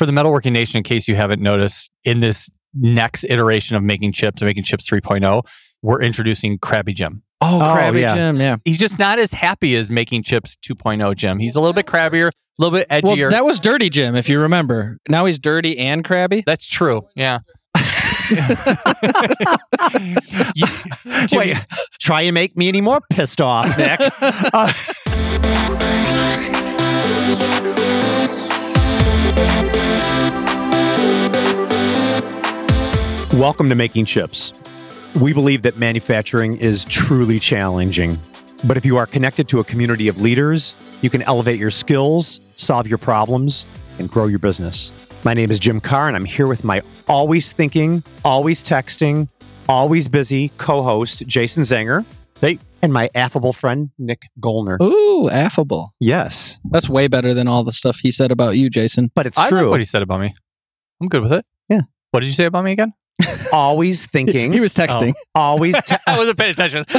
For the Metalworking Nation, in case you haven't noticed, in this next iteration of making chips and making chips 3.0, we're introducing Krabby Jim. Oh, Oh, Krabby yeah. Jim, yeah. He's just not as happy as making chips 2.0 Jim. He's a little bit crabbier, a little bit Well, edgier. that was Dirty Jim, if you remember. Now he's dirty and crabby. That's true. Yeah. You- Jim- Wait, try and make me any more pissed off, Nick. Uh, Welcome to Making Chips. We believe that manufacturing is truly challenging. But if you are connected to a community of leaders, you can elevate your skills, solve your problems, and grow your business. My name is Jim Carr, and I'm here with my always thinking, always texting, always busy co host, Jason Zenger. Hey. And my affable friend, Nick Goellner. Ooh, affable. Yes, That's way better than all the stuff he said about you, Jason. but it's I like true. what he said about me. I'm good with it. Yeah. What did you say about me again? Always thinking, He was texting. Oh. always. Te- I wasn't paying attention.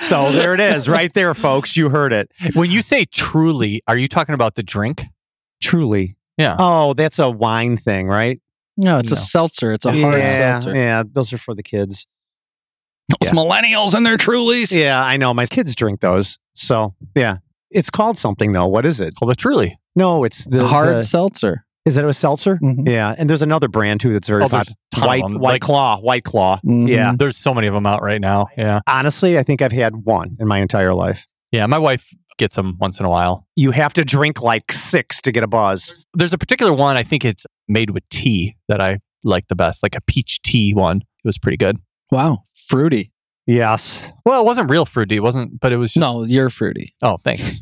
so there it is, right there, folks. You heard it. when you say truly, are you talking about the drink? Truly. Yeah. Oh, that's a wine thing, right? No, it's a seltzer. It's a hard yeah, seltzer. yeah. Those are for the kids. Those millennials and their Trulies. Yeah, I know. My kids drink those. So yeah, it's called something though. What is it? Called a truly. No, it's the hard the- seltzer. Is it a seltzer? Mhm. Yeah, and there's another brand too that's very Oh, popular. a ton of White. White Like- Claw, White Claw. Mhm. Yeah. There's so many of them out right now. Yeah. Honestly, I think I've had one in my entire life. Yeah. My wife gets them once in a while. You have to drink like six to get a buzz. There's a particular one, I think it's made with tea that I like the best, like a peach tea one. It was pretty good. Wow. Fruity. Yes. Well, it wasn't real fruity. It wasn't, but it was just. No, you're fruity. Oh, thanks.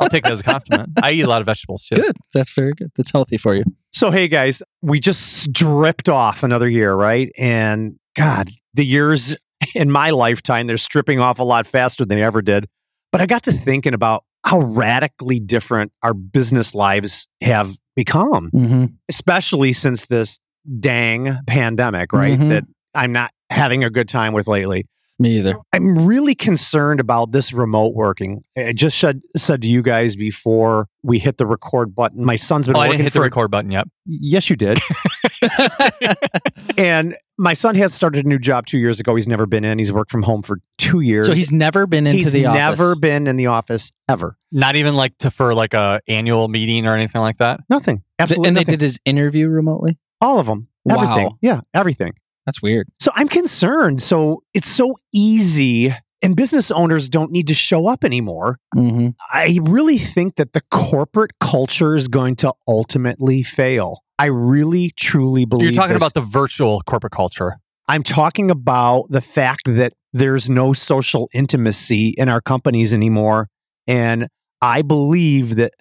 I'll take that as a compliment. I eat a lot of vegetables too. Good. That's very good. That's healthy for you. So hey guys, we just stripped off another year, right? And God, the years in my lifetime, they're stripping off a lot faster than they ever did. But I got to thinking about how radically different our business lives have become, Mm-hmm. especially since this dang pandemic, right? Mhm. That I'm not having a good time with lately. Me either. I'm really concerned about this remote working. I just said, said to you guys before we hit the record button. My son's been Oh, I working didn't hit for the record button yet. Yes, you did. and my son has started a new job two years ago. He's never been in. He's worked from home for two years. So he's never been into He's the office. never been in the office ever. Not even like to for like a annual meeting or anything like that. Nothing. Absolutely and they did his interview remotely. All of them. Everything. Wow. Yeah, everything. That's weird. So I'm concerned. So it's so easy, and business owners don't need to show up anymore. Mm-hmm. I really think that the corporate culture is going to ultimately fail. I really, truly believe You're talking this. about the virtual corporate culture. I'm talking about the fact that there's no social intimacy in our companies anymore. And I believe that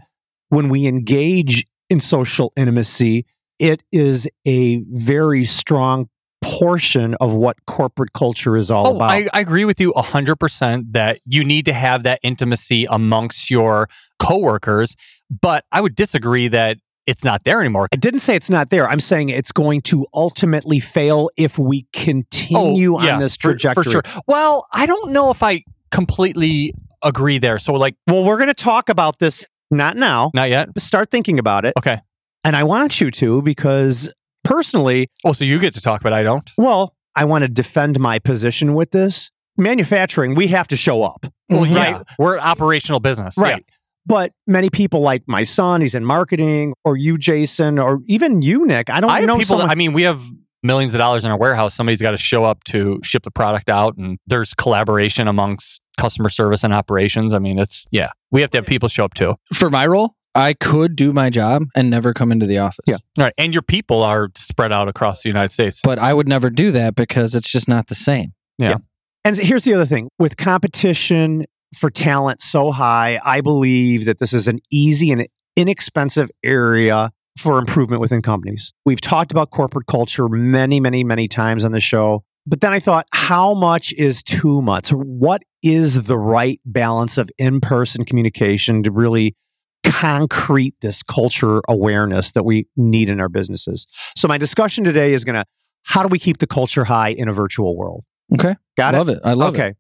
when we engage in social intimacy, it is a very strong portion of what corporate culture is all Oh, about. I, I agree with you 100% that you need to have that intimacy amongst your coworkers. But I would disagree that it's not there anymore. I didn't say it's not there. I'm saying it's going to ultimately fail if we continue Oh, yeah, on this for- trajectory. For, sure. Well, I don't know if I completely agree there. So, like, Well, we're going to talk about this not now, not yet. but start thinking about it. Okay. And I want you to because personally, Oh, so you get to talk, but I don't. well, I want to defend my position with this. Manufacturing, we have to show up. Well, yeah, Right. we're operational business. Right. Yeah. But many people like my son, he's in marketing, or you, Jason, or even you, Nick. I don't I have know people. someone- I mean, we have millions of dollars in our warehouse. Somebody's got to show up to ship the product out, and there's collaboration amongst customer service and operations. I mean, it's yeah, we have to have people show up too. For my role, I could do my job and never come into the office. Yeah. All right, and your people are spread out across the United States. But I would never do that because it's just not the same. Yeah. And here's the other thing with competition for talent so high, I believe that this is an easy and inexpensive area for improvement within companies. We've talked about corporate culture many, many, many times on the show. But then I thought, how much is too much? What is the right balance of in person communication to really concrete this culture awareness that we need in our businesses? So, my discussion today is going to how do we keep the culture high in a virtual world? Okay. Got it? love it. I love it. okay. it.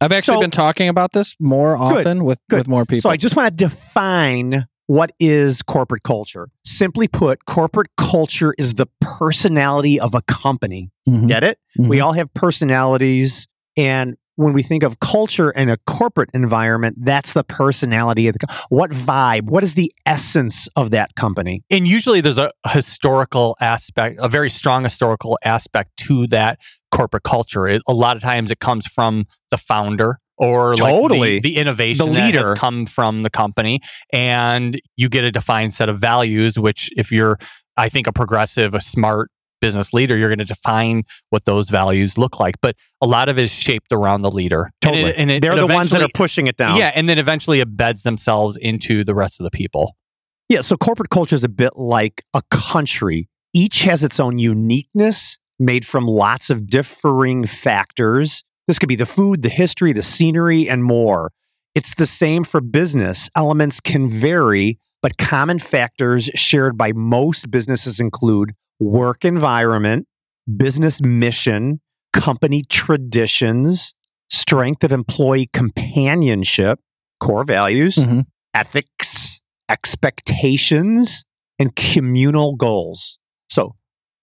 I've actually So- been talking about this more Good, often with, good. with more people. So I just want to define what is corporate culture? Simply put, corporate culture is the personality of a company. Mhm. Get it? Mhm. We all have personalities. And when we think of culture and a corporate environment, that's the personality of the what vibe, what is the essence of that company? and usually there's a historical aspect, a very strong historical aspect to that corporate culture. It, a lot of times it comes from the founder or like Totally. the, the innovation The leader. has come from the company, and you get a defined set of values. Which, if you're, I think, a progressive, a smart business leader, you're going to define what those values look like. But a lot of it is shaped around the leader. And it- and it- They're the ones that are pushing it down. Yeah, and then eventually embeds themselves into the rest of the people. Yeah, so corporate culture is a bit like a country. Each has its own uniqueness made from lots of differing factors. This could be the food, the history, the scenery, and more. It's the same for business. Elements can vary, but common factors shared by most businesses include work environment, business mission, company traditions, strength of employee companionship, core values, Mhm. ethics, expectations, and communal goals. So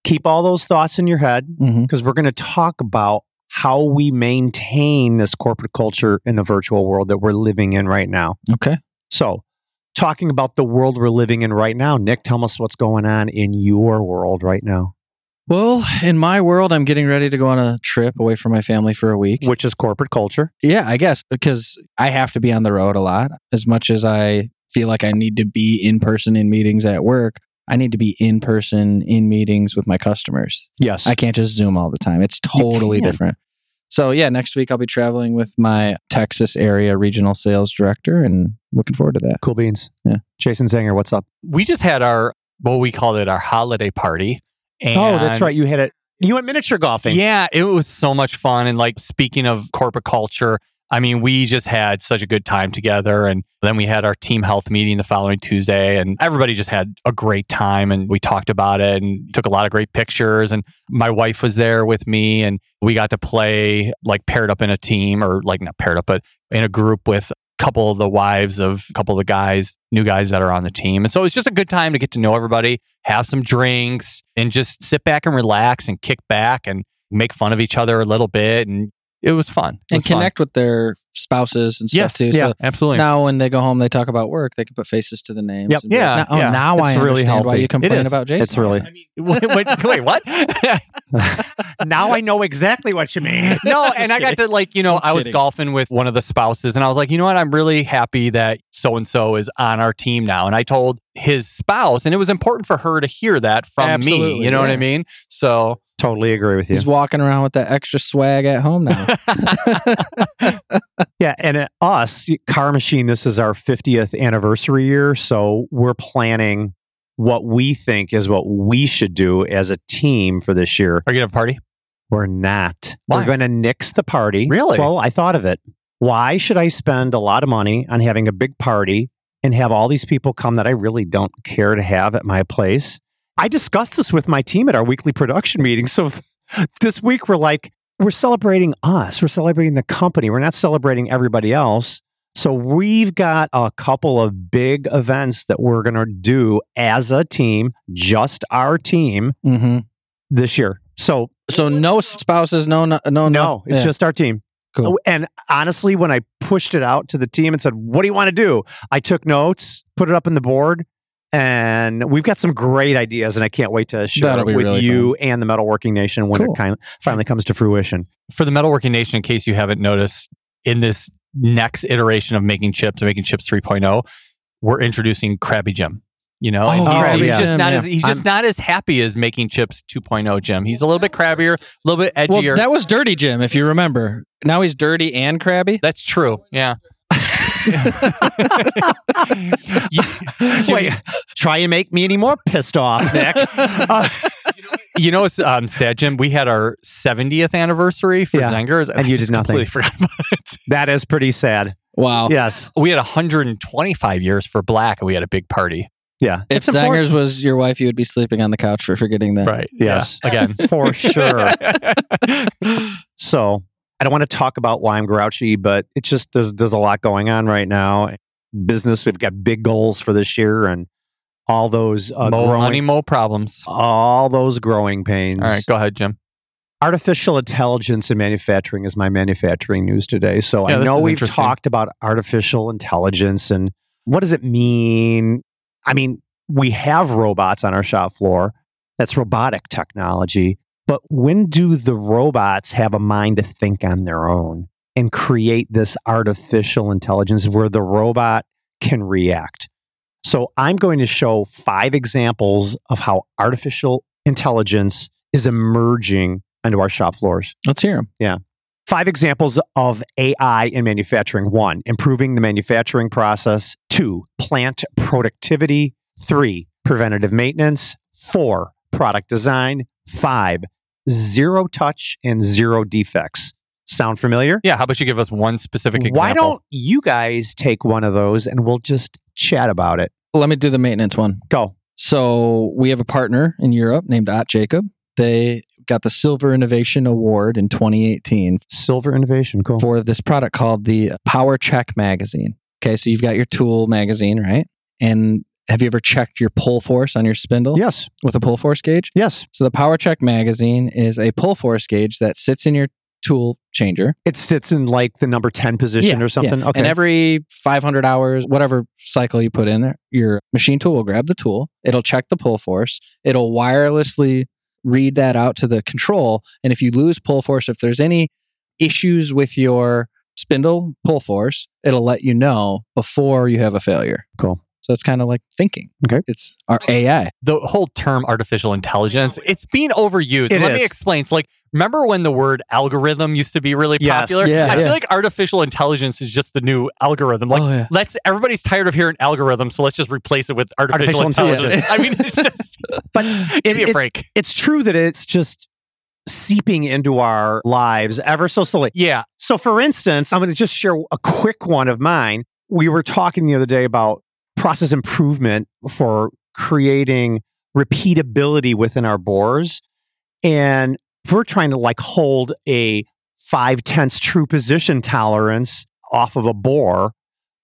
keep all those thoughts in your head because we're going to talk about how we maintain this corporate culture in the virtual world that we're living in right now. Okay. So, talking about the world we're living in right now, Nick, tell us what's going on in your world right now, Well, in my world, I'm getting ready to go on a trip away from my family for a week. which is corporate culture. Yeah, I guess because I have to be on the road a lot. As much as I feel like I need to be in person in meetings at work, I need to be in person in meetings with my customers. Yes. I can't just Zoom all the time. It's totally different. So, yeah, next week I'll be traveling with my Texas area regional sales director and looking forward to that. cool beans. Yeah. Jason Zenger, what's up? We just had our what we called it our holiday party. And oh, that's right. You had it. You went miniature golfing. Yeah, it was so much fun. And like speaking of corporate culture, I mean, we just had such a good time together. And then we had our team health meeting the following Tuesday, and everybody just had a great time. And we talked about it and took a lot of great pictures. And my wife was there with me, and we got to play like paired up in a team or like not paired up, but in a group with a couple of the wives of a couple of the guys, new guys that are on the team. And so it's just a good time to get to know everybody, have some drinks, and just sit back and relax and kick back and make fun of each other a little bit. And it was fun. It And was fun. connect with their spouses and Yes, stuff too. yeah, So absolutely. now when they go home, they talk about work, they can put faces to the names. Yep. and be like, Yeah, now, oh, yeah. now It's I really understand why you complain about Jason. It's really- I mean, wait, wait, wait, what? now I know exactly what you mean. no, Just and I got to like, you know, I'm I was kidding. golfing with one of the spouses and I was like, you know what? I'm really happy that so and so is on our team now. And I told his spouse, and it was important for her to hear that from me. You know what I mean? So Totally agree with you. He's walking around with that extra swag at home now. Yeah, and at us, Carr Machine, this is our 50th anniversary year. So we're planning what we think is what we should do as a team for this year. are you gonna have a party? We're not. Why? We're going to nix the party. Really? Well, I thought of it. Why should I spend a lot of money on having a big party and have all these people come that I really don't care to have at my place? I discussed this with my team at our weekly production meeting. So this week we're like, we're celebrating us. We're celebrating the company. We're not celebrating everybody else. So we've got a couple of big events that we're going to do as a team, just our team hmm this year. So So no spouses, no, no, no, no, it's yeah. just our team. Cool. Oh, And honestly, when I pushed it out to the team and said, "What do you want to do?" I took notes, put it up in the board, and we've got some great ideas. And I can't wait to share That'll it be with really you and the Metalworking Nation when Cool. it kind finally comes to fruition. For the Metalworking Nation, in case you haven't noticed, in this next iteration of making chips, making chips 3.0, we're introducing Krabby Jim. You know, Oh, he's, Krabby he's Jim, just not yeah. as he's just not as happy as making chips 2.0 Jim. He's a little bit crabbier, a little bit Well, edgier. that was Dirty Jim, if you remember. Now he's dirty and crabby. That's true. Yeah. You- Wait, try and make me any more pissed off, Nick. Uh, You know, it's um, sad, Jim. We had our 70th anniversary for Yeah, Zengers, and I you just did nothing. Completely forgot about it. that is pretty sad. Wow. Yes. We had 125 years for Black, and we had a big party. Yeah. If It's important. Was your wife, you would be sleeping on the couch for forgetting that. Right. Yes. Yeah. Again. For sure. So I don't want to talk about why I'm grouchy, but it's just there's there's a lot going on right now. business. We've got big goals for this year and all those uh, Mo growing, money, mo problems. all those growing pains. All right, go ahead, Jim. Artificial intelligence in manufacturing is my manufacturing news today. So Yeah, I know we've talked about artificial intelligence and what does it mean? I mean, we have robots on our shop floor. That's robotic technology. But when do the robots have a mind to think on their own and create this artificial intelligence where the robot can react? So I'm going to show five examples of how artificial intelligence is emerging onto our shop floors. Let's hear them. Yeah. Five examples of AI in manufacturing. One, improving the manufacturing process. Two, plant productivity. Three, preventative maintenance. Four, product design. Five, zero touch and zero defects. Sound familiar? Yeah, how about you give us one specific example? Why don't you guys take one of those and we'll just chat about it? Let me do the maintenance one. Go. So we have a partner in Europe named OTT-JAKOB. They got the Silver Innovation Award in 2018 Silver innovation. Cool. for this product called the Power Check magazine. Okay, so you've got your tool magazine, right? And have you ever checked your pull force on your spindle yes. with a pull force gauge? Yes. So the Power Check magazine is a pull force gauge that sits in your tool changer. It sits in like the number 10 position Yeah, or something. yeah. Okay. And every 500 hours, whatever cycle you put in there, your machine tool will grab the tool. It'll check the pull force. It'll wirelessly read that out to the control. And if you lose pull force, if there's any issues with your spindle pull force, it'll let you know before you have a failure. Cool. So it's kind of like thinking. Okay. It's our AI. the whole term artificial intelligence, it's being overused. It Let is. me explain. So like remember when the word algorithm used to be really Yes. popular? Yeah, I yeah. feel like artificial intelligence is just the new algorithm. Like oh, yeah. let's everybody's tired of hearing algorithm, so let's just replace it with artificial, Artificial intelligence. I mean, it's just But give me a it- break. it's true that it's just seeping into our lives ever so slowly. Yeah. So, for instance, I'm going to just share a quick one of mine. We were talking the other day about process improvement for creating repeatability within our bores. And if we're trying to like hold a five tenths true position tolerance off of a bore,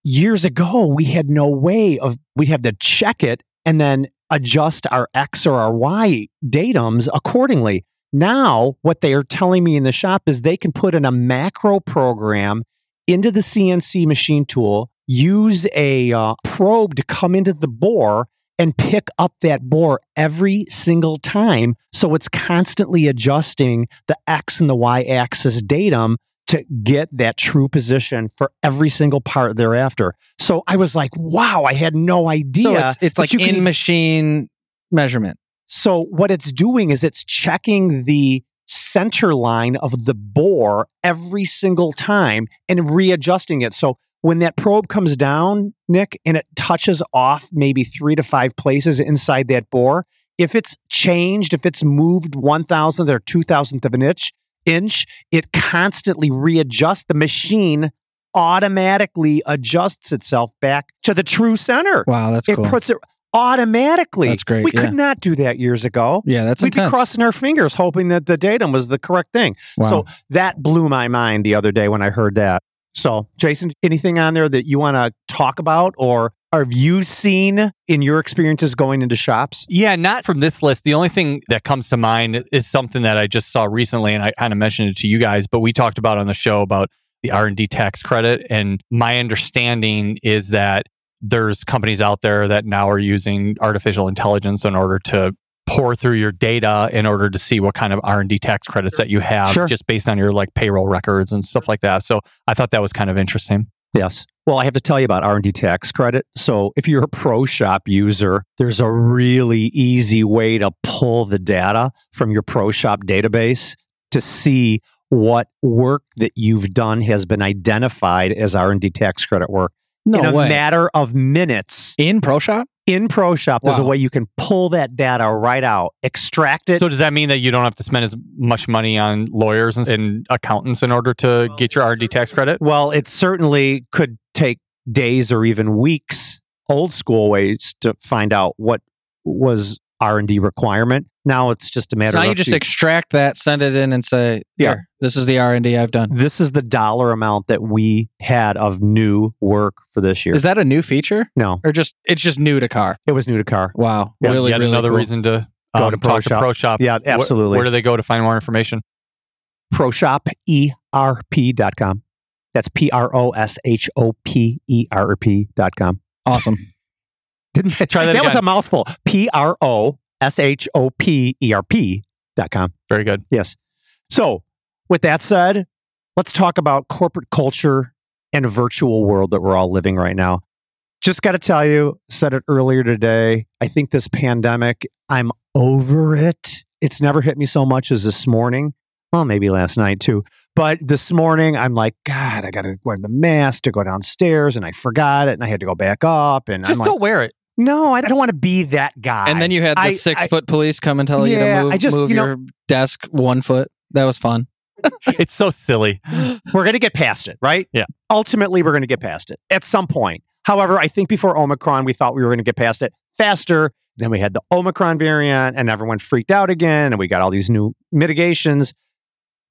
years ago, we had no way of, we'd have to check it and then adjust our X or our Y datums accordingly. Now, what they are telling me in the shop is they can put in a macro program into the CNC machine tool, use a uh, probe to come into the bore and pick up that bore every single time. So it's constantly adjusting the X and the Y axis datum to get that true position for every single part thereafter. So I was like, wow, I had no idea. So it's, it's like in machine measurement. so what it's doing is it's checking the center line of the bore every single time and readjusting it. So when that probe comes down, Nick, and it touches off maybe three to five places inside that bore, if it's changed, if it's moved one thousandth or two thousandth of an inch, inch, it constantly readjusts. The machine automatically adjusts itself back to the true center. Wow, that's it cool. puts it automatically. That's great, We yeah. could not do that years ago. yeah, that's We'd be crossing our fingers hoping that the datum was the correct thing. Wow. So that blew my mind the other day when I heard that. So, Jason, anything on there that you want to talk about or have you seen in your experiences going into shops? Yeah, not from this list. The only thing that comes to mind is something that I just saw recently, and I kind of mentioned it to you guys. But we talked about on the show about the R and D tax credit, and my understanding is that there's companies out there that now are using artificial intelligence in order to pour through your data in order to see what kind of R&D tax credits that you have Sure. just based on your like payroll records and stuff like that. So I thought that was kind of interesting. Yes. Well, I have to tell you about R&D tax credit. So, if you're a ProShop user, there's a really easy way to pull the data from your ProShop database to see what work that you've done has been identified as R&D tax credit work no in a way. matter of minutes. in ProShop? In ProShop, there's a way you can pull that data right out, extract it. So does that mean that you don't have to spend as much money on lawyers and, and accountants in order to get your R&D tax credit? well, it certainly could take days or even weeks, old school ways to find out what was R&D requirement. Now it's just a matter So now of you just you- extract that, send it in, and say, Yeah. This is the R and D I've done." this is the dollar amount that we had of new work for this year. Is that a new feature, no, or just it's just new to Carr? it was new to Carr. Wow, Yeah, really, Yet really another cool. reason to Go um, to talk to ProShop. Yeah, Wh- absolutely. Where, do they go to find more information? ProShopERP.com. That's P R O S H O P E R P.com. Awesome. Didn't Try that That was a mouthful. P R O S H O P E R P.com. Very good. Yes. So, with that said, let's talk about corporate culture and a virtual world that we're all living right now. Just got to tell you, said it earlier today. I think this pandemic, I'm over it. It's never hit me so much as this morning. Well, maybe last night too. But this morning, I'm like, God, I got to wear the mask to go downstairs, and I forgot it, and I had to go back up, and Just I'm don't wear it. No, I don't want to be that guy. and then you had the I- six I- foot police come and tell you to move, I just- move you know- your desk one foot. That was fun. It's so silly. we're going to get past it, right? Yeah. Ultimately, we're going to get past it at some point. However, I think before Omicron, we thought we were going to get past it faster. Then we had the Omicron variant and everyone freaked out again. And we got all these new mitigations.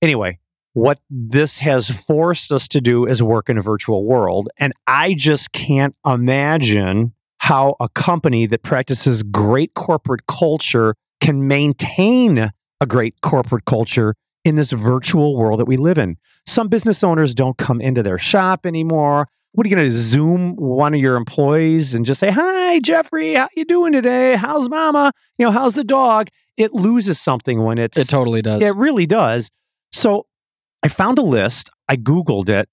Anyway, what this has forced us to do is work in a virtual world. And I just can't imagine how a company that practices great corporate culture can maintain a great corporate culture in this virtual world that we live in. Some business owners don't come into their shop anymore. What are you going to zoom one of your employees and just say, "Hi, Jeffrey, how you doing today? How's mama? You know, how's the dog?" It loses something when it's It totally does. it really does. So I found a list. I Googled it.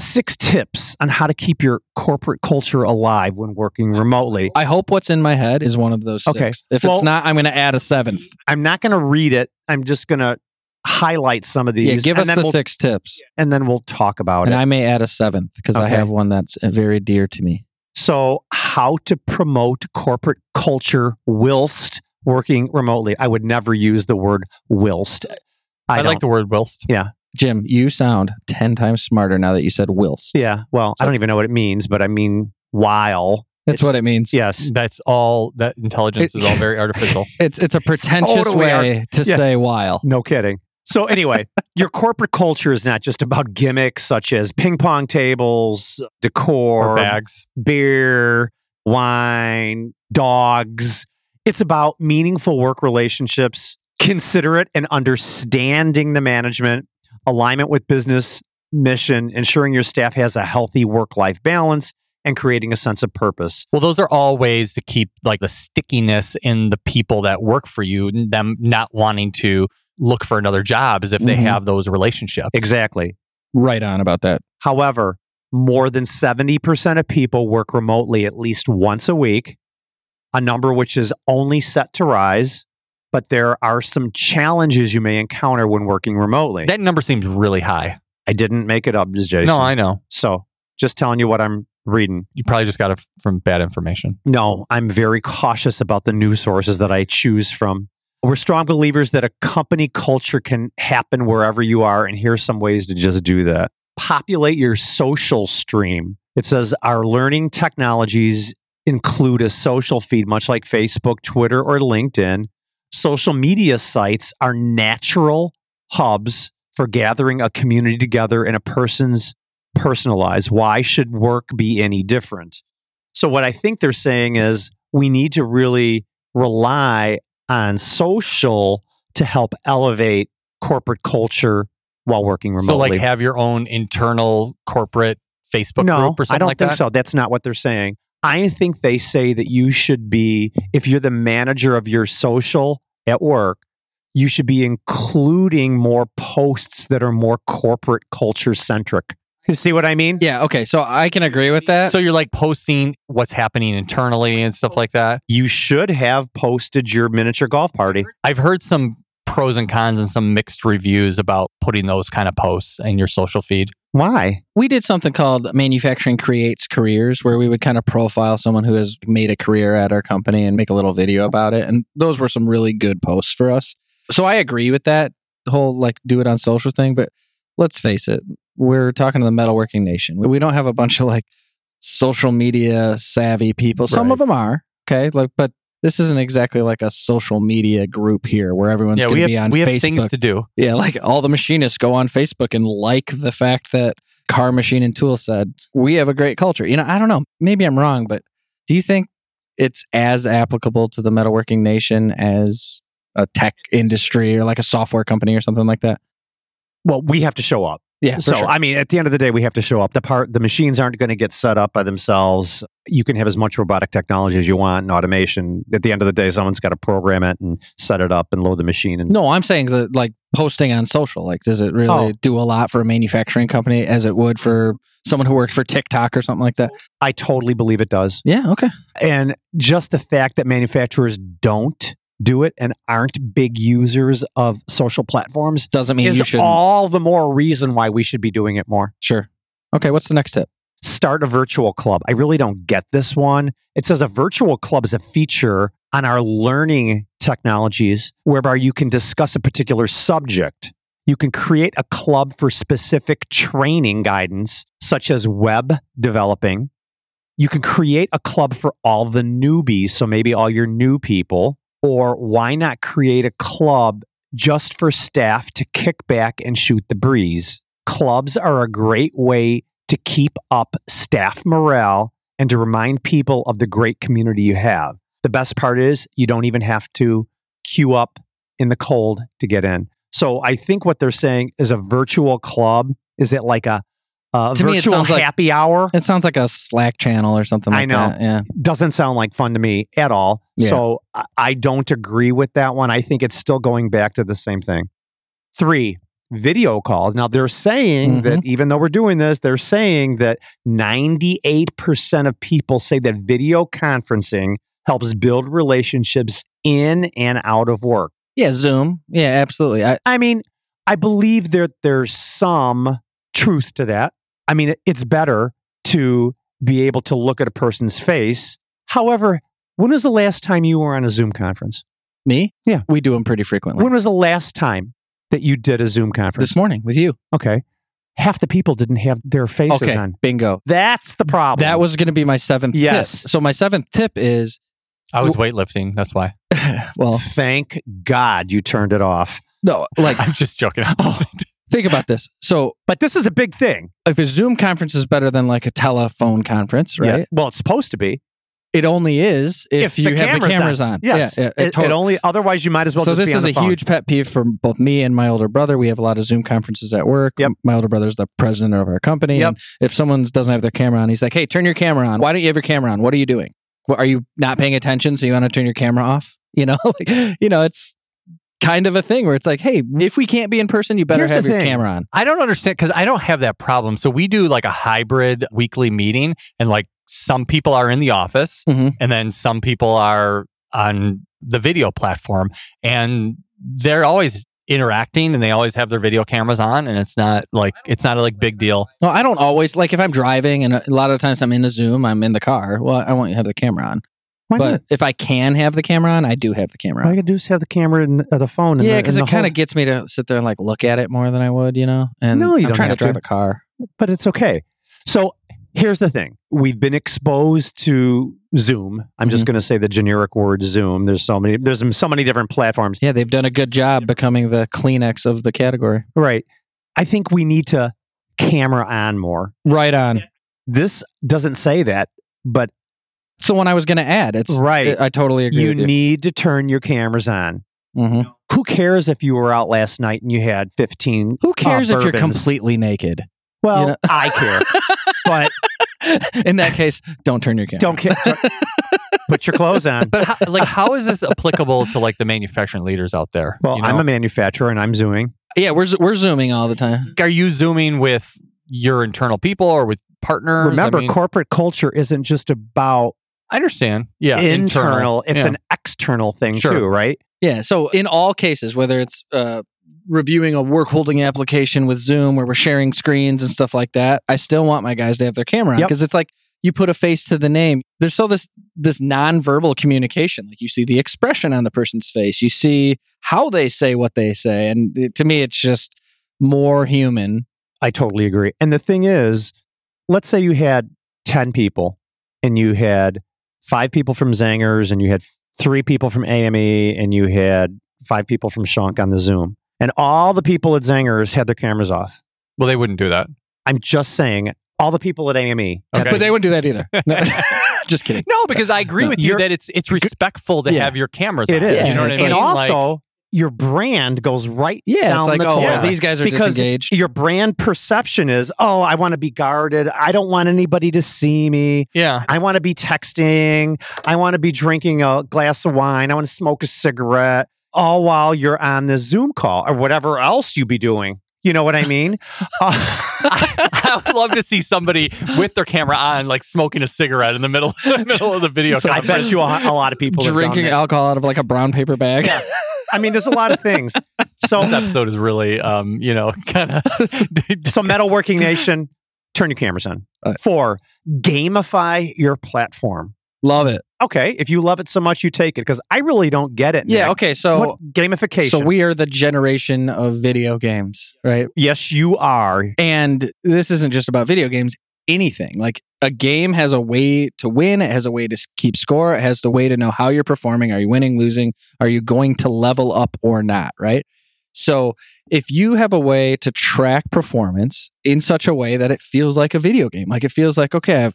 Six tips on how to keep your corporate culture alive when working remotely. I hope what's in my head is one of those six. Okay. If Well- it's not, I'm going to add a seventh. I'm not going to read it. I'm just going to highlight some of these. Yeah, give and us then the we'll, six tips. and then we'll talk about And it. And I may add a seventh because I have one that's uh, very dear to me. So, how to promote corporate culture whilst working remotely? I would never use the word whilst. I, I, like the word whilst. Jim, you sound 10 times smarter now that you said whilst. Yeah. Well, I don't even know what it means, but I mean while. That's what it means. Yes. That's all. That intelligence is all very artificial. It's it's a pretentious totally way to yeah. say while. No kidding. So anyway, your corporate culture is not just about gimmicks such as ping pong tables, decor, Or bags. beer, wine, dogs. It's about meaningful work relationships, considerate and understanding the management, alignment with business mission, ensuring your staff has a healthy work-life balance, and creating a sense of purpose. Well, those are all ways to keep like the stickiness in the people that work for you, them not wanting to look for another job as if they Mhm. have those relationships. Exactly. Right on about that. However, more than 70% of people work remotely at least once a week, a number which is only set to rise. But there are some challenges you may encounter when working remotely. That number seems really high. I didn't make it up, Jason. No, I know. so just telling you what I'm reading. You probably just got it from bad information. No, I'm very cautious about the news sources that I choose from. We're strong believers that a company culture can happen wherever you are, and here's some ways to just do that. Populate your social stream. It says our learning technologies include a social feed, much like Facebook, Twitter, or LinkedIn. Social media sites are natural hubs for gathering a community together in a person's personalized. Why should work be any different? So, what I think they're saying is we need to really rely on social to help elevate corporate culture while working remotely. So, like, have your own internal corporate Facebook no, group or something I don't like think that? so. That's not what they're saying. I think they say that you should be, if you're the manager of your social at work, you should be including more posts that are more corporate culture centric. You see what I mean? Yeah, okay. So I can agree with that. So you're like posting what's happening internally and stuff like that. You should have posted your miniature golf party. I've heard some pros and cons and some mixed reviews about putting those kind of posts in your social feed. Why? we did something called Manufacturing Creates Careers, where we would kind of profile someone who has made a career at our company and make a little video about it. And those were some really good posts for us. So I agree with that, whole like do it on social thing. But let's face it, we're talking to the metalworking nation. We don't have a bunch of like social media savvy people. Some Right. of them are, okay, like, but this isn't exactly like a social media group here where everyone's yeah, going we to have be on we have Facebook. things to do. yeah, like all the machinists go on Facebook and like the fact that Carr Machine and Tool said we have a great culture. You know, I don't know. Maybe I'm wrong, but do you think it's as applicable to the metalworking nation as a tech industry or like a software company or something like that? Well, we have to show up. Yeah, so sure. I mean, at the end of the day, we have to show up. The part, the machines aren't going to get set up by themselves. You can have as much robotic technology as you want and automation. At the end of the day, someone's got to program it and set it up and load the machine. And No, I'm saying that like posting on social. Like, does it oh. really Oh. do a lot for a manufacturing company as it would for someone who works for TikTok or something like that? I totally believe it does. Yeah. Okay. And just the fact that manufacturers don't do it and aren't big users of social platforms Doesn't mean you is should. all the more reason why we should be doing it more. Sure. Okay. What's the next tip? start a virtual club. I really don't get this one. It says a virtual club is a feature on our learning technologies whereby you can discuss a particular subject. You can create a club for specific training guidance, such as web developing. You can create a club for all the newbies, so maybe all your new people. Or why not create a club just for staff to kick back and shoot the breeze? Clubs are a great way to keep up staff morale and to remind people of the great community you have. The best part is you don't even have to queue up in the cold to get in. So I think what they're saying is a virtual club. Is it like a, a To me, it virtual sounds like- happy hour? It sounds like a Slack channel or something like I know. that. Yeah. Doesn't sound like fun to me at all. Yeah. So I- don't agree with that one. I think it's still going back to the same thing. Three, video calls. Now they're saying that mm-hmm. even though we're doing this, they're saying that 98% of people say that video conferencing helps build relationships in and out of work. Yeah. Zoom. Yeah. Absolutely. I, I mean, I believe that there's some truth to that. I mean, it's better to be able to look at a person's face. However, when was the last time you were on a Zoom conference? me. Yeah. We do them pretty frequently. When was the last time that you did a Zoom conference? this morning with you. okay. Half the people didn't have their faces Okay. on. Bingo. That's the problem. That was going to be my seventh Yes. tip. So my seventh tip is, I was weightlifting. That's why. well, Thank God you turned it off. no, like I'm just joking. Oh. Think about this. So But this is a big thing. if a Zoom conference is better than like a telephone conference, right? Yeah. Well, it's supposed to be. It only is if, the you have the camera's cameras on. Yes. Yeah, yeah, it, it tot- only otherwise you might as well so just this be on is the a phone. huge pet peeve for both me and my older brother. We have a lot of Zoom conferences at work. Yep. My older brother's the president of our company. Yep. And if someone doesn't have their camera on, he's like, "Hey, turn your camera on. Why don't you have your camera on? What are you doing? What, are you not paying attention? So you want to turn your camera off? You know, like, you know, it's kind of a thing where it's like, hey, if we can't be in person, you better Here's have your thing. camera on. I don't understand because I don't have that problem. So we do like a hybrid weekly meeting, and like some people are in the office, Mhm. and then some people are on the video platform, and they're always interacting, and they always have their video cameras on, and it's not like it's not a like big deal. No, I don't always like if I'm driving, and a lot of times I'm in a Zoom, I'm in the car. Well, I want you to have the camera on. Why but not? if I can have the camera on, I do have the camera All on. you gotta do is have the camera and uh, the phone. Yeah, because because it kind of gets me to sit there and like look at it more than I would, you know. And No, you I'm don't trying have to drive to. a car. but it's okay. So here's the thing: we've been exposed to Zoom. I'm just Mhm. going to say the generic word Zoom. There's so many. There's so many different platforms. Yeah, they've done a good job becoming the Kleenex of the category. Right. I think we need to camera on more. Right on. This doesn't say that, but So when I was going to add, it's Right. I, I totally agree you with you. need to turn your cameras on. Mhm. Who cares if you were out last night and you had 15? Who cares if you're completely naked? Well, you know? I care, but In that case, don't turn your camera. don't care. Put your clothes on. But how, like, how is this applicable to like the manufacturing leaders out there? Well, you I'm a manufacturer and I'm zooming. Yeah, we're we're zooming all the time. are you zooming with your internal people or with partners? Remember, I, mean, corporate culture isn't just about I understand. Yeah, internal, it's Yeah. an external thing Sure. too, right? Yeah. So in all cases, whether it's uh, reviewing a work holding application with Zoom where we're sharing screens and stuff like that, I still want my guys to have their camera on Yep. because it's like you put a face to the name. There's so this this nonverbal communication. Like you see the expression on the person's face, you see how they say what they say, and it- to me, it's just more human. I totally agree. And the thing is, let's say you had 10 people and you had five people from Zengers and you had three people from AME and you had five people from Schunk on the Zoom, and all the people at Zengers had their cameras off. Well, they wouldn't do that. I'm just saying, all the people at AME. Okay. But they wouldn't do that either. No. Just kidding. No, because I agree No, with you you're- that it's it's respectful to Yeah. have your cameras. It on. is. You know what I And mean? and Like- also, your brand goes right Yeah, down it's like, the oh, well, these guys are because disengaged. your brand perception is, oh, I want to be guarded. I don't want anybody to see me. yeah. I want to be texting. I want to be drinking a glass of wine. I want to smoke a cigarette, all while you're on the Zoom call or whatever else you be doing. You know what I mean? Uh, I, would love to see somebody with their camera on, like smoking a cigarette in the middle, middle of the video. I bet you a, a lot of people Drinking alcohol out of like a brown paper bag. Yeah. I mean, there's a lot of things. So, this episode is really, um, you know, kind of. so Metalworking Nation, turn your cameras on. Uh, Four, gamify your platform. Love it. Okay, if you love it so much, you take it because I really don't get it. Yeah. Nick. Okay. So what gamification? so we are the generation of video games, right? yes, you are. And this isn't just about video games. Anything like a game has a way to win. It has a way to keep score. It has the way to know how you're performing. Are you winning, losing? Are you going to level up or not? Right. So if you have a way to track performance in such a way that it feels like a video game, like it feels like, okay, I have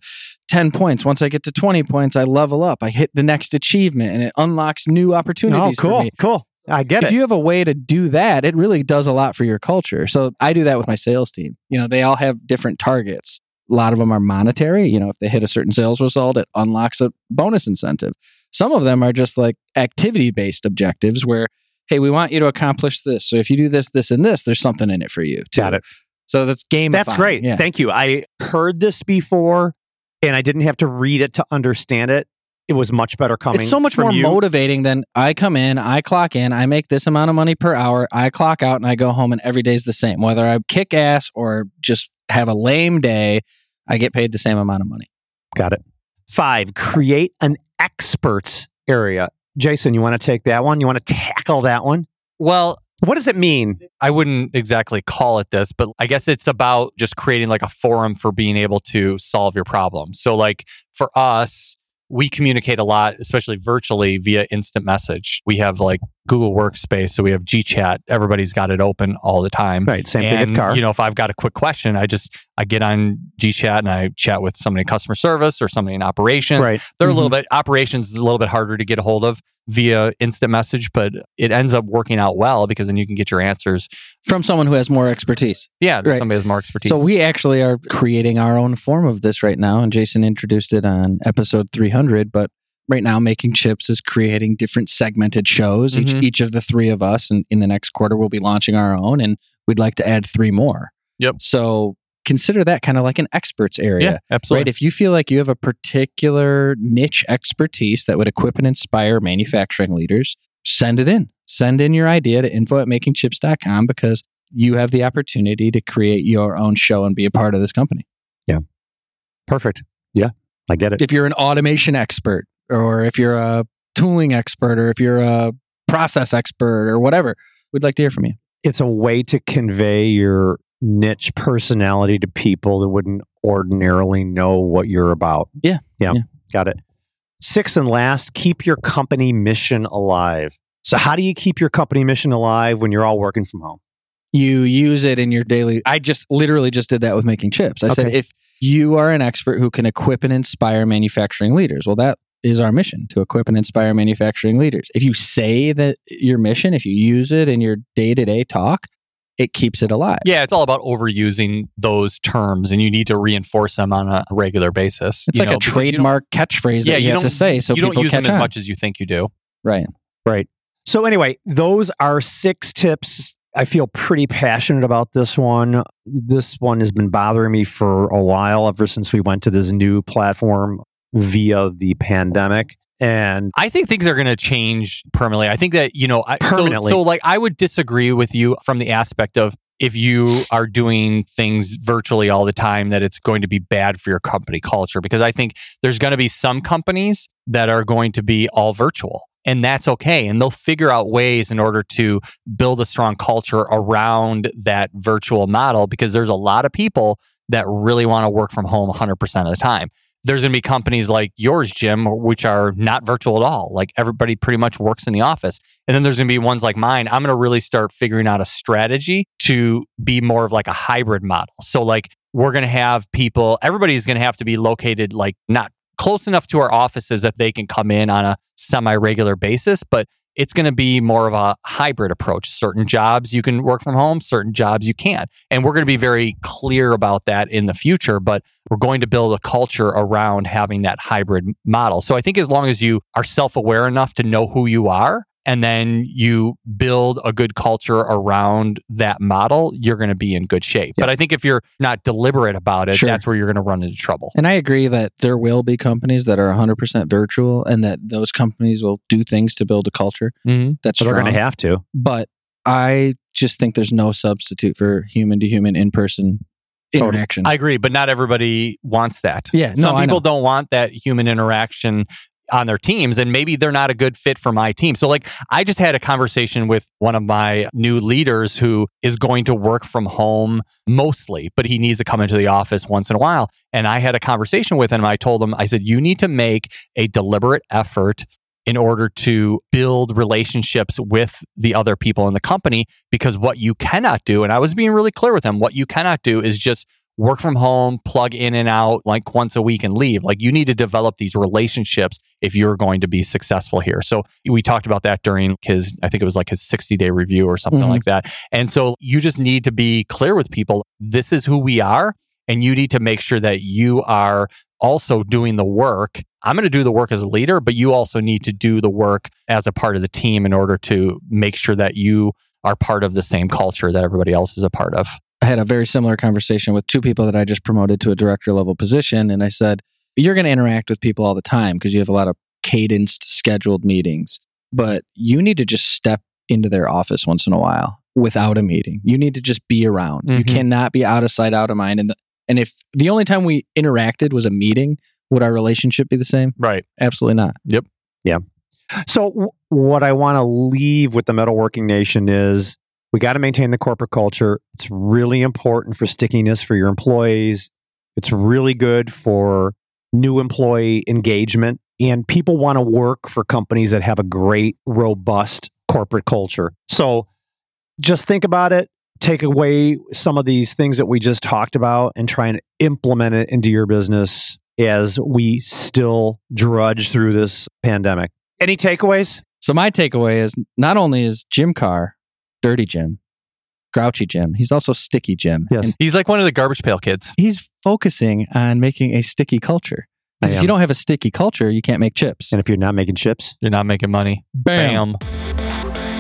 10 points. Once I get to 20 points, I level up. I hit the next achievement and it unlocks new Oh, opportunities for cool, me cool. I get if it. If you have a way to do that, it really does a lot for your culture. So I do that with my sales team. You know, they all have different targets. A lot of them are monetary. You know, if they hit a certain sales result, it unlocks a bonus incentive. Some of them are just like activity based objectives where, hey, we want you to accomplish this. So if you do this, this, and this, there's something in it for you. Too. Got it. So that's game. That's great. Yeah. Thank you. I heard this before, and I didn't have to read it to understand it. It was much better coming. It's so much more you. motivating than I come in, I clock in, I make this amount of money per hour, I clock out, and I go home, and every day's the same. Whether I kick ass or just have a lame day, I get paid the same amount of money. Got it. Five, create an experts area. Jason, you want to take that one? You want to tackle that one? Well, What does it mean? I wouldn't exactly call it this, but I guess it's about just creating like a forum for being able to solve your problems. So, like for us, we communicate a lot, especially virtually via instant message. We have like Google Workspace, so we have GChat. Everybody's got it open all the time. Right. Same thing and, at Carr. You know, if I've got a quick question, I just I get on GChat and I chat with somebody in customer service or somebody in operations. right. They're a little mm-hmm. bit operations is a little bit harder to get a hold of via instant message, but it ends up working out well because then you can get your answers. From someone who has more expertise. Yeah, Right. somebody has more expertise. So we actually are creating our own form of this right now. And Jason introduced it on episode 300. But right now, Making Chips is creating different segmented shows. Each, Mhm. each of the three of us, and in the next quarter, we'll be launching our own. And we'd like to add three more. Yep. So consider that kind of like an experts area. yeah, absolutely. Right. If you feel like you have a particular niche expertise that would equip and inspire manufacturing leaders, send it in. Send in your idea to info at makingchips.com because you have the opportunity to create your own show and be a part of this company. Yeah. Perfect. Yeah, I get it. If you're an automation expert, or if you're a tooling expert, or if you're a process expert, or whatever, we'd like to hear from you. It's a way to convey your niche personality to people that wouldn't ordinarily know what you're about. Yeah. Yeah. Yeah. Got it. Sixth and last, keep your company mission alive. So, how do you keep your company mission alive when you're all working from home? you use it in your daily i just literally just did that with making chips i said if you are an expert who can equip and inspire manufacturing leaders well that is our mission to equip and inspire manufacturing leaders if you say that your mission if you use it in your day-to-day talk it keeps it alive yeah, it's all about overusing those terms, and you need to reinforce them on a regular basis. it's like know, a because you don't- trademark catchphrase Yeah, that you, you have to don't- say so you don't people use catch them as on. much as you think you do. right Right. So, anyway, those are six tips. I feel pretty passionate about this one. This one has been bothering me for a while, ever since we went to this new platform via the pandemic. And I think things are going to change permanently. I think that, you know, I, so- Permanently. So, like, I would disagree with you from the aspect of if you are doing things virtually all the time, that it's going to be bad for your company culture. Because I think there's going to be some companies that are going to be all virtual. And that's okay. And they'll figure out ways in order to build a strong culture around that virtual model because there's a lot of people that really want to work from home 100% of the time. There's going to be companies like yours, Jim, which are not virtual at all. Like everybody pretty much works in the office. And then there's going to be ones like mine. I'm going to really start figuring out a strategy to be more of like a hybrid model. So, like, we're going to have people, everybody's going to have to be located like not close enough to our offices that they can come in on a semi regular basis, but it's going to be more of a hybrid approach. Certain jobs you can work from home, certain jobs you can't. And we're going to be very clear about that in the future, but we're going to build a culture around having that hybrid model. So I think as long as you are self aware enough to know who you are and then you build a good culture around that model, you're going to be in good shape. Yeah. But I think if you're not deliberate about it, Sure. that's where you're going to run into trouble. And I agree that there will be companies that are 100% virtual and that those companies will do things to build a culture Mm-hmm. that's So they're strong. going to have to. but I just think there's no substitute for human to human in person interaction. I agree, but not everybody wants that. yeah, Some I people don't want that human interaction on their teams and maybe they're not a good fit for my team. So like I just had a conversation with one of my new leaders who is going to work from home mostly, but he needs to come into the office once in a while. And I had a conversation with him. I told him I said you need to make a deliberate effort in order to build relationships with the other people in the company because what you cannot do and I was being really clear with him what you cannot do is just work from home, plug in and out like once a week and leave. Like you need to develop these relationships if you're going to be successful here. So we talked about that during his, I think it was like his 60 day review or something Mhm. like that. And so you just need to be clear with people. This is who we are. And you need to make sure that you are also doing the work. I'm going to do the work as a leader, but you also need to do the work as a part of the team in order to make sure that you are part of the same culture that everybody else is a part of. I had a very similar conversation with two people that I just promoted to a director level position. And I said, You're going to interact with people all the time because you have a lot of cadenced, scheduled meetings. But you need to just step into their office once in a while without a meeting. You need to just be around. You Mhm. cannot be out of sight, out of mind. And, the, and if the only time we interacted was a meeting, would our relationship be the same? Right. Absolutely not. Yep. Yeah. So, w- what I want to leave with the metalworking nation is we got to maintain the corporate culture. It's really important for stickiness for your employees. It's really good for new employee engagement. And people want to work for companies that have a great, robust corporate culture. So, just think about it. Take away some of these things that we just talked about and try and implement it into your business as we still drudge through this pandemic. Any takeaways? So my takeaway is not only is Jim Carr dirty Jim, grouchy Jim, he's also sticky Jim. Yes. And He's like one of the garbage pail kids. he's focusing on making a sticky culture. I Because if am. you don't have a sticky culture, you can't make chips. And if you're not making chips, You're not making money. Bam.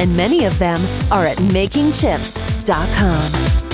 and many of them are at makingchips.com.